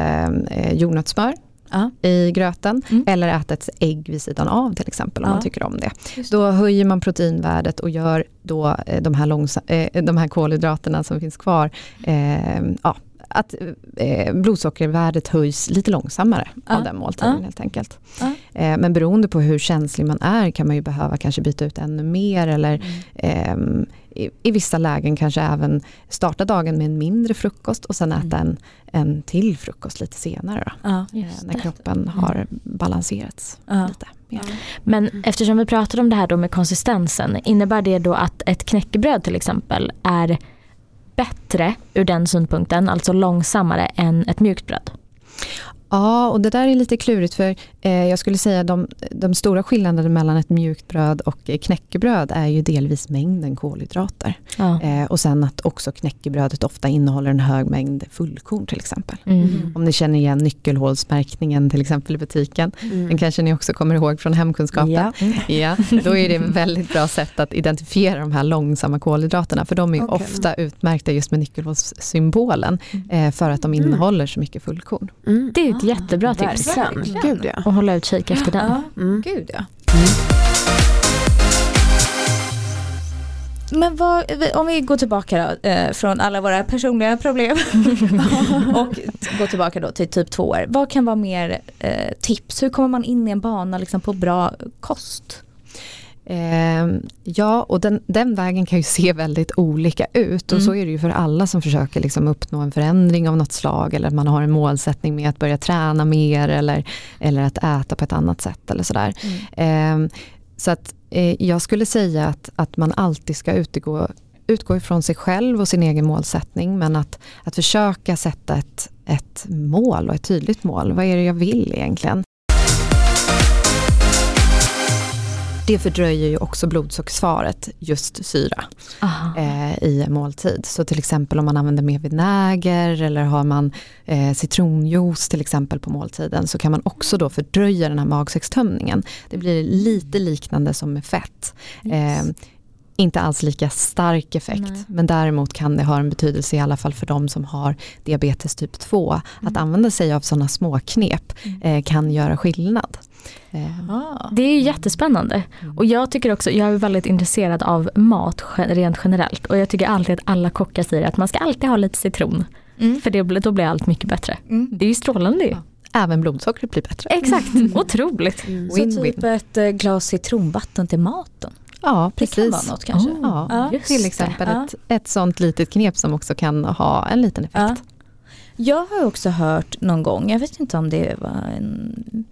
eh, jordnötssmör ja. i gröten. Mm. Eller äta ett ägg vid sidan av till exempel om ja. man tycker om det. Då höjer man proteinvärdet och gör då eh, de här, långsa, eh, de här kolhydraterna som finns kvar eh, ja, att eh, blodsockervärdet höjs lite långsammare ja. av den måltiden ja. helt enkelt. Ja. Eh, men beroende på hur känslig man är kan man ju behöva kanske byta ut ännu mer eller mm. eh, i, i, vissa lägen kanske även starta dagen med en mindre frukost och sen äta mm. en, en till frukost lite senare. Då, eh, när kroppen mm. har balanserats lite. Mer.
Men eftersom vi pratade om det här då med konsistensen, innebär det då att ett knäckebröd till exempel är bättre ur den synpunkten, alltså långsammare än ett mjukt bröd?
Ja, och det där är lite klurigt för eh, jag skulle säga de, de stora skillnaderna mellan ett mjukt bröd och knäckebröd är ju delvis mängden kolhydrater. Ja. Eh, och sen att också knäckebrödet ofta innehåller en hög mängd fullkorn till exempel. Mm. Om ni känner igen nyckelhålsmärkningen till exempel i butiken. Mm. Den kanske ni också kommer ihåg från hemkunskapen. Ja. ja. Då är det ett väldigt bra sätt att identifiera de här långsamma kolhydraterna. För de är okay. ofta utmärkta just med nyckelhålssymbolen. Mm. Eh, för att de mm. innehåller så mycket fullkorn.
Mm. Det ett jättebra tips.
Verkligen. Gud, ja.
Och hålla utkik efter den.
Ja, mm. Gud ja. Mm. Men vad, om vi går tillbaka då, eh, från alla våra personliga problem och går tillbaka då till typ 2 Vad kan vara mer eh, tips? Hur kommer man in i en bana liksom, på bra kost?
Eh, ja, och den, den, vägen kan ju se väldigt olika ut och mm. så är det ju för alla som försöker liksom uppnå en förändring av något slag eller att man har en målsättning med att börja träna mer eller, eller att äta på ett annat sätt eller sådär. Mm. Eh, så att eh, jag skulle säga att, att man alltid ska utgå, utgå ifrån sig själv och sin egen målsättning men att, att försöka sätta ett, ett mål och ett tydligt mål. Vad är det jag vill egentligen? Det fördröjer ju också blodsockersvaret, just syra, eh, i måltid. Så till exempel om man använder mer vinäger eller har man eh, citronjuice till exempel på måltiden så kan man också då fördröja den här magsäckstömningen. Det blir lite liknande som med fett. Eh, inte alls lika stark effekt Nej. men däremot kan det ha en betydelse i alla fall för de som har diabetes typ 2. Mm. Att använda sig av sådana små knep mm. eh, kan göra skillnad.
Ah. Det är jättespännande. Mm. Och jag tycker också, jag är väldigt intresserad av mat rent generellt. Och jag tycker alltid att alla kockar säger att man ska alltid ha lite citron. Mm. För det, då blir allt mycket bättre. Mm. Det är ju strålande ju. Ja.
Även blodsockret blir bättre.
Exakt, mm. otroligt.
Mm. Så typ ett eh, glas citronvatten till maten?
Ja, precis. Det kan
vara något kanske.
Oh, ja, till exempel ett, ett sånt litet knep som också kan ha en liten effekt. Ja.
Jag har också hört någon gång, jag vet inte om det var en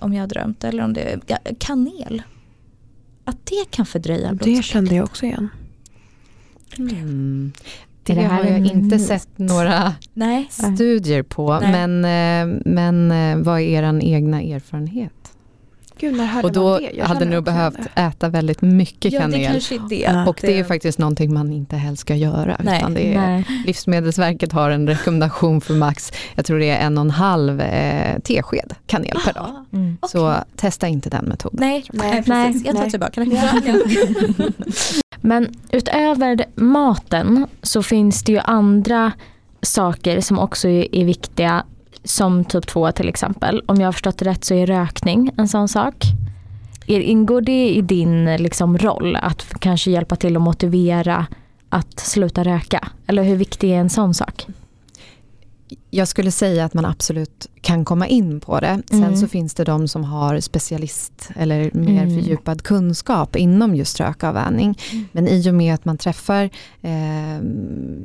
om jag har drömt eller om det är ja, kanel. Att det kan fördröja
Det kände jag också igen.
Mm. Det, det har jag inte sett några Nej. studier på. Nej. Men, eh, men eh, vad är er egna erfarenhet?
Gud,
och då hade ni nog behövt det. äta väldigt mycket
ja,
kanel.
Det det.
Och det är faktiskt någonting man inte helst ska göra. Nej, utan det är, Livsmedelsverket har en rekommendation för max, jag tror det är en och en halv eh, tesked kanel per dag. Mm. Så okay. testa inte den metoden.
Nej, nej, precis. jag tar tillbaka
det. Men utöver maten så finns det ju andra saker som också är viktiga som typ 2 till exempel. Om jag har förstått det rätt så är rökning en sån sak. Ingår det i din liksom, roll att kanske hjälpa till att motivera att sluta röka? Eller hur viktig är en sån sak?
Jag skulle säga att man absolut kan komma in på det. Sen mm. så finns det de som har specialist eller mer mm. fördjupad kunskap inom just rökavvänjning. Mm. Men i och med att man träffar eh,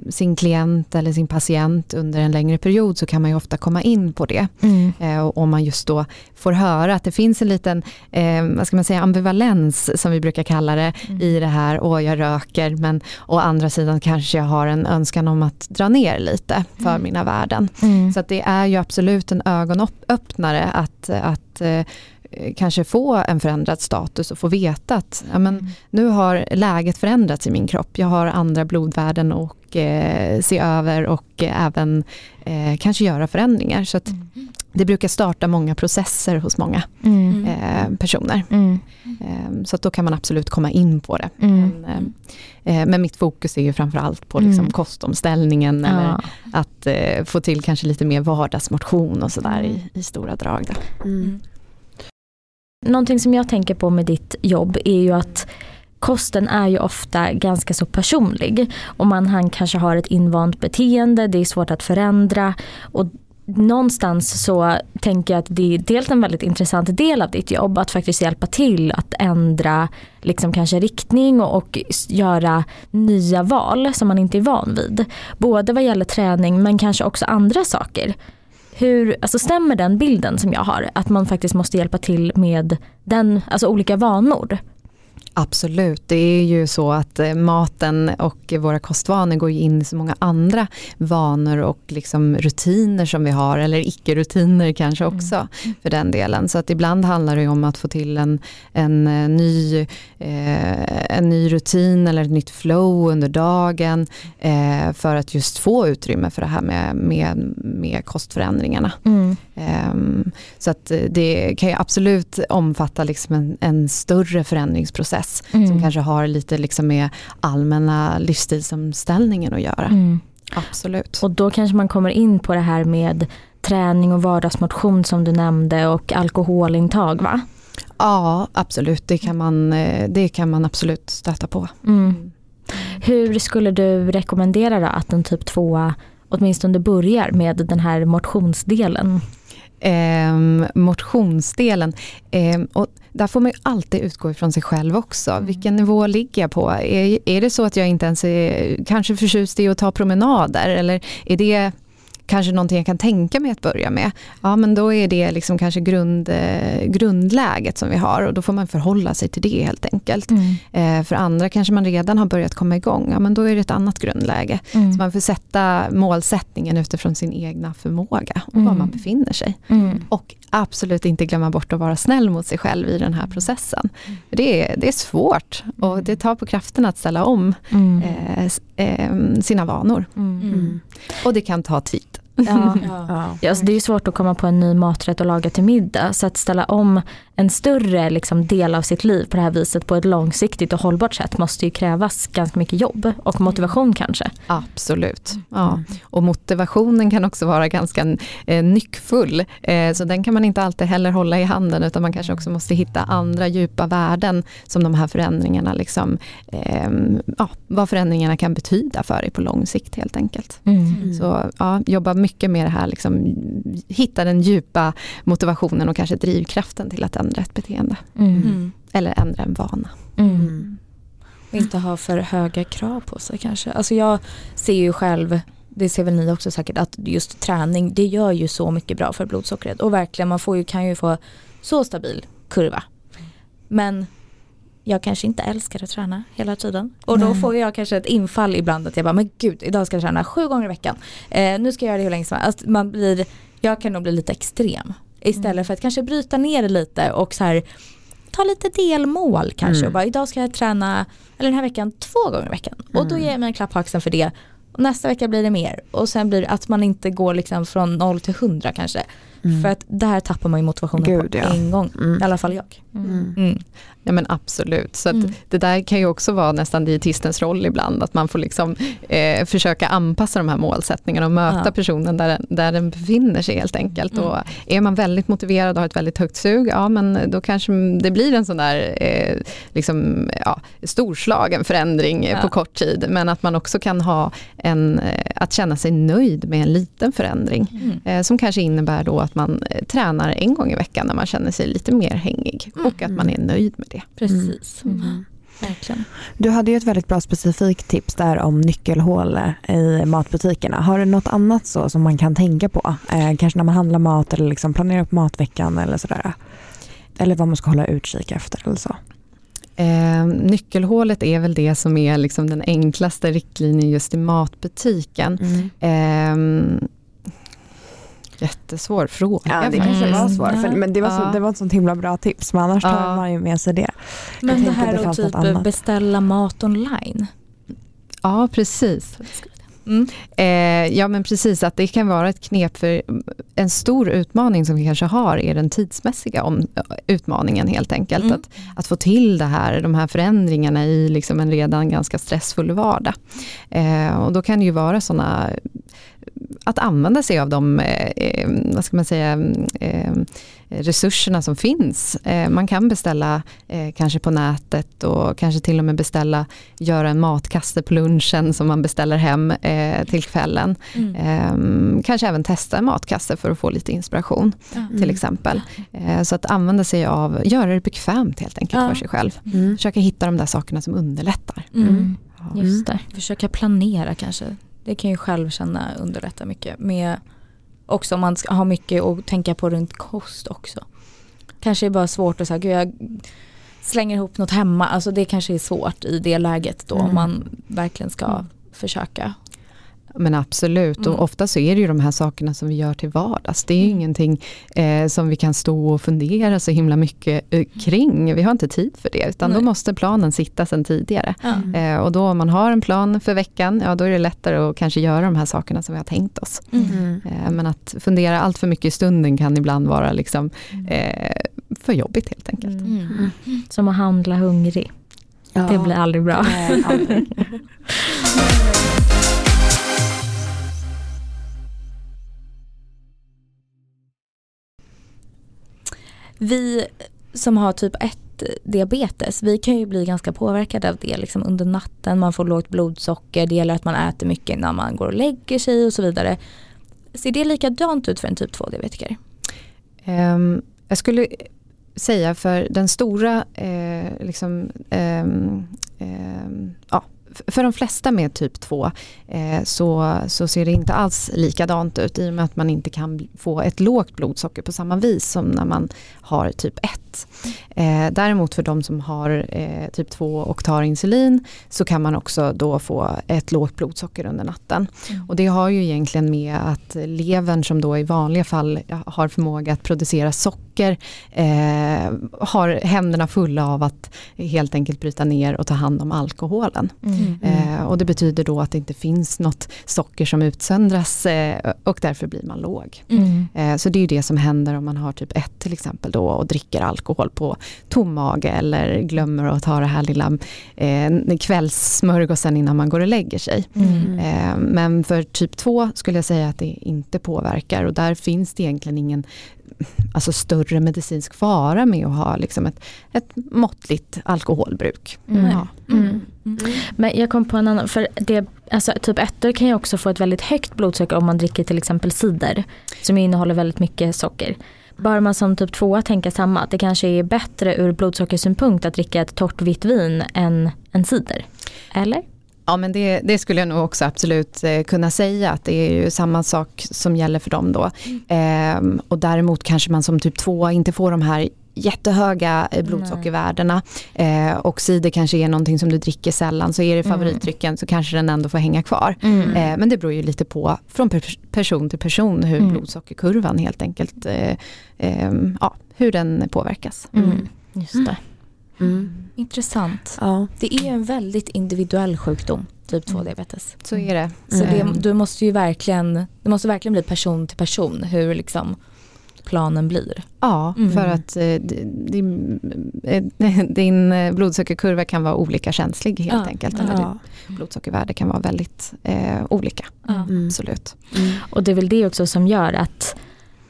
sin klient eller sin patient under en längre period så kan man ju ofta komma in på det. Mm. Eh, och om man just då får höra att det finns en liten eh, vad ska man säga, ambivalens som vi brukar kalla det mm. i det här, åh jag röker men å andra sidan kanske jag har en önskan om att dra ner lite för mm. mina värden. Så att det är ju absolut en ögonöppnare att, att eh, kanske få en förändrad status och få veta att ja, men, nu har läget förändrats i min kropp. Jag har andra blodvärden och eh, se över och eh, även eh, kanske göra förändringar. Så att det brukar starta många processer hos många
Mm.
eh, personer.
Mm.
Eh, så att då kan man absolut komma in på det.
Mm.
Men, eh, eh, men mitt fokus är ju framförallt på liksom
Mm.
kostomställningen eller
Ja.
att eh, få till kanske lite mer vardagsmotion och sådär i, i stora drag. Då.
Mm.
Någonting som jag tänker på med ditt jobb är ju att kosten är ju ofta ganska så personlig. Och man han kanske har ett invant beteende, det är svårt att förändra. Och någonstans så tänker jag att det är dels en väldigt intressant del av ditt jobb att faktiskt hjälpa till att ändra liksom kanske riktning och, och göra nya val som man inte är van vid. Både vad gäller träning men kanske också andra saker. Hur, alltså stämmer den bilden som jag har? Att man faktiskt måste hjälpa till med den, alltså olika vanor?
Absolut, det är ju så att eh, maten och våra kostvanor går in i så många andra vanor och liksom rutiner som vi har, eller icke-rutiner kanske också för den delen. Så att ibland handlar det om att få till en, en, eh, ny, eh, en ny rutin eller ett nytt flow under dagen eh, för att just få utrymme för det här med, med, med kostförändringarna.
Mm.
Ehm, Så att eh, det kan ju absolut omfatta liksom en, en större förändringsprocess
Mm.
som kanske har lite liksom med allmänna livsstilsomställningen att göra.
Mm.
Absolut.
Och då kanske man kommer in på det här med träning och vardagsmotion som du nämnde och alkoholintag va?
Ja, absolut. Det kan man, eh, det kan man absolut stöta på.
Mm. Hur skulle du rekommendera då att en typ 2 åtminstone börjar med den här motionsdelen?
Ehm, motionsdelen. Ehm, och där får man ju alltid utgå ifrån sig själv också. Vilken nivå ligger jag på? Är, är det så att jag inte ens är kanske förtjust i att ta promenader? Eller är det kanske någonting jag kan tänka mig att börja med? Ja, men då är det liksom kanske grund, eh, grundläget som vi har och då får man förhålla sig till det helt enkelt. Eh, för andra kanske man redan har börjat komma igång, ja men då är det ett annat grundläge.
Mm.
Så man får sätta målsättningen utifrån sin egna förmåga och var
Mm.
man befinner sig.
Mm.
Och absolut inte glömma bort att vara snäll mot sig själv i den här processen. För Det, är, det är svårt och det tar på kraften att ställa om
Mm.
eh, eh, sina vanor.
Mm.
Mm.
Och det kan ta tid.
Ja.
Ja.
Ja, alltså det är ju svårt att komma på en ny maträtt och laga till middag. Så att ställa om en större liksom, del av sitt liv på det här viset på ett långsiktigt och hållbart sätt måste ju krävas ganska mycket jobb och motivation kanske.
Absolut. Ja. Och motivationen kan också vara ganska eh, nyckfull. Eh, så den kan man inte alltid heller hålla i handen utan man kanske också måste hitta andra djupa värden som de här förändringarna, liksom, eh, ja, vad förändringarna kan betyda för dig på lång sikt helt enkelt.
Mm.
Så ja, jobba mycket med det här, liksom, hitta den djupa motivationen och kanske drivkraften till att ändra ett beteende.
Mm.
Mm.
Eller ändra en vana.
Mm.
Och inte ha för höga krav på sig kanske. Alltså jag ser ju själv, det ser väl ni också säkert, att just träning det gör ju så mycket bra för blodsockret. Och verkligen man får ju, kan ju få så stabil kurva. Men jag kanske inte älskar att träna hela tiden. Och då
Nej.
får jag kanske ett infall ibland att jag bara, men gud idag ska jag träna sju gånger i veckan. Eh, nu ska jag göra det hur länge som helst. Alltså man blir, jag kan nog bli lite extrem. Istället för att kanske bryta ner det lite och så här ta lite delmål kanske.
Mm.
Och bara, idag ska jag träna, eller den här veckan, två gånger i veckan. Och då ger jag mig en klapp på axeln för det. Och nästa vecka blir det mer. Och sen blir det att man inte går liksom från noll till hundra kanske. För att där tappar man ju motivationen
Gud,
på
ja.
en gång.
Mm.
I alla fall jag.
Mm.
Mm.
Ja men absolut, så att
Mm.
det där kan ju också vara nästan dietistens roll ibland, att man får liksom, eh, försöka anpassa de här målsättningarna och möta
Ja.
personen där, den- där den befinner sig helt enkelt.
Mm.
Och är man väldigt motiverad och har ett väldigt högt sug, ja men då kanske det blir en sån där eh, liksom, ja, storslagen förändring
Ja.
på kort tid, men att man också kan ha en, eh, att känna sig nöjd med en liten förändring.
Mm.
Eh, som kanske innebär då att man eh, tränar en gång i veckan när man känner sig lite mer hängig
Mm.
och att man är nöjd med det.
Precis.
Mm.
Verkligen.
Du hade ju ett väldigt bra specifikt tips där om nyckelhål i matbutikerna. Har du något annat så som man kan tänka på? Eh, kanske när man handlar mat eller liksom planerar upp matveckan eller sådär. Eller vad man ska hålla utkik efter eller så.
Eh, nyckelhålet är väl det som är liksom den enklaste riktlinjen just i matbutiken.
Mm.
Eh, Jättesvår fråga.
Ja, det kanske var svårt. För, men det var, så,
Ja.
det var ett sånt himla bra tips. Men annars tar
Ja.
man ju med sig det.
Men det här
det
att typ beställa mat online.
Ja, precis.
Mm.
Eh, ja men precis, att det kan vara ett knep för en stor utmaning som vi kanske har är den tidsmässiga om, utmaningen helt enkelt.
Mm.
Att, att få till det här, de här förändringarna i liksom en redan ganska stressfull vardag. Eh, och då kan det ju vara sådana att använda sig av de eh, eh, vad ska man säga, eh, resurserna som finns. Eh, man kan beställa eh, kanske på nätet och kanske till och med beställa, göra en matkasse på lunchen som man beställer hem eh, till kvällen.
Mm.
Eh, kanske även testa en matkasse för att få lite inspiration
Ja.
till exempel. Eh, så att använda sig av, göra det bekvämt helt enkelt
Ja.
för sig själv.
Mm.
Försöka hitta de där sakerna som underlättar.
Mm.
Ja.
Just det.
Försöka planera kanske. Det kan ju själv känna underlätta mycket. Med också om man ska ha mycket att tänka på runt kost också. Kanske är bara svårt att säga, gud jag slänger ihop något hemma. Alltså det kanske är svårt i det läget då om
Mm.
man verkligen ska försöka.
Men absolut,
Mm.
och ofta så är det ju de här sakerna som vi gör till vardags. Det är ju
Mm.
ingenting eh, som vi kan stå och fundera så himla mycket eh, kring. Vi har inte tid för det, utan
Nej.
då måste planen sitta sedan tidigare.
Ja.
Eh, och då om man har en plan för veckan, ja då är det lättare att kanske göra de här sakerna som vi har tänkt oss.
Mm.
Eh, men att fundera allt för mycket i stunden kan ibland vara liksom, eh, för jobbigt helt enkelt.
Mm.
Mm.
Som att handla hungrig.
Ja.
Det blir aldrig bra.
Nej, aldrig.
Vi som har typ 1 diabetes, vi kan ju bli ganska påverkade av det liksom under natten. Man får lågt blodsocker, det gäller att man äter mycket när man går och lägger sig och så vidare. Ser det likadant ut för en typ 2-diabetiker?
Um, ehm, jag skulle säga för den stora, eh, liksom, eh, eh, ja, för de flesta med typ 2 eh, så, så ser det inte alls likadant ut i och med att man inte kan få ett lågt blodsocker på samma vis som när man har typ 1. Eh, däremot för de som har eh, typ 2 och tar insulin så kan man också då få ett lågt blodsocker under natten. Och det har ju egentligen med att levern som då i vanliga fall har förmåga att producera socker eh, har händerna fulla av att helt enkelt bryta ner och ta hand om alkoholen.
Mm.
Eh, och det betyder då att det inte finns något socker som utsöndras eh, och därför blir man låg.
Mm.
Eh, så det är ju det som händer om man har typ 1 till exempel då och dricker alkohol på tom mage eller glömmer att ta det här lilla eh, kvällssmörgåsen innan man går och lägger sig.
Mm.
Eh, Men för typ 2 skulle jag säga att det inte påverkar och där finns det egentligen ingen alltså större medicinsk fara med att ha liksom ett, ett måttligt alkoholbruk.
Mm.
Ja.
Mm. Men jag kom på en annan, för det, alltså, typ 1 kan ju också få ett väldigt högt blodsocker om man dricker till exempel cider. Som innehåller väldigt mycket socker. Bör man som typ 2 tänka samma, att det kanske är bättre ur blodsockersynpunkt att dricka ett torrt vitt vin än en cider? Eller?
Ja men det, det skulle jag nog också absolut eh, kunna säga att det är ju samma sak som gäller för dem då. Ehm, och däremot kanske man som typ 2 inte får de här jättehöga eh, blodsockervärdena eh, och cider kanske är någonting som du dricker sällan så är det
Mm.
favoritdrycken så kanske den ändå får hänga kvar.
Mm.
Eh, men det beror ju lite på från per- person till person hur
Mm.
blodsockerkurvan helt enkelt, eh, eh, ja, hur den påverkas.
Mm. Just det.
Mm.
Intressant.
Ja.
Det är en väldigt individuell sjukdom, typ 2-diabetes.
Så är det.
Så det, du måste ju verkligen, det måste verkligen bli person till person hur liksom planen blir.
Ja,
Mm.
för att eh, d- din, eh, din eh, blodsockerkurva kan vara olika känslig helt
Ja,
enkelt. Eller
Ja.
ditt blodsocker kan vara väldigt eh, olika.
Mm.
Absolut.
Mm.
Och det är väl det också som gör att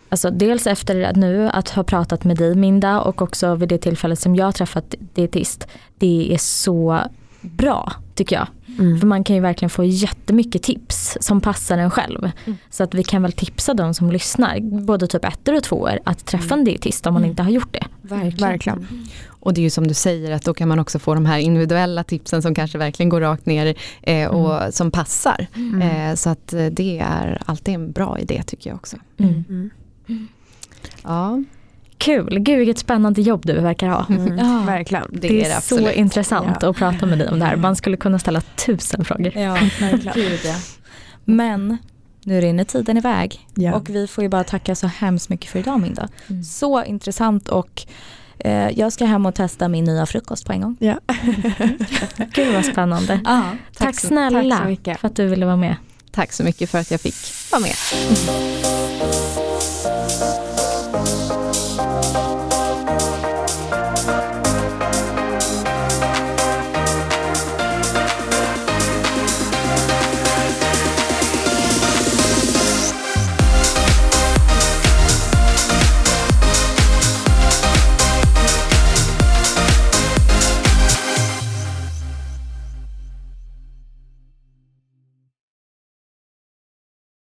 Alltså dels efter att nu att ha pratat med dig Minda och också vid det tillfället som jag träffat dietist. Det är så bra tycker jag.
Mm.
För man kan ju verkligen få jättemycket tips som passar en själv.
Mm.
Så att vi kan väl tipsa de som lyssnar, både typ ettor och tvåor, att träffa en dietist om man
Mm.
inte har gjort det.
Verkligen.
Verkligen.
Och det är ju som du säger att då kan man också få de här individuella tipsen som kanske verkligen går rakt ner eh, och som passar.
Mm.
Eh, så att eh, det är alltid en bra idé tycker jag också.
Mm.
Mm.
Ja,
Kul, gud vilket spännande jobb du verkar ha.
Mm.
Ja.
Verkligen.
det,
Det
är
är, så intressant
Ja.
att prata med dig om det här. Man skulle kunna ställa tusen frågor.
Ja, verkligen. Men nu rinner tiden iväg.
Ja.
Och vi får ju bara tacka så hemskt mycket för idag Minda.
Mm.
Så intressant och eh, jag ska hem och testa min nya frukost på en gång.
Ja.
Gud vad spännande.
Ja,
Tack,
så-
snälla
tack så
för att du ville vara med.
Tack så mycket för att jag fick vara med.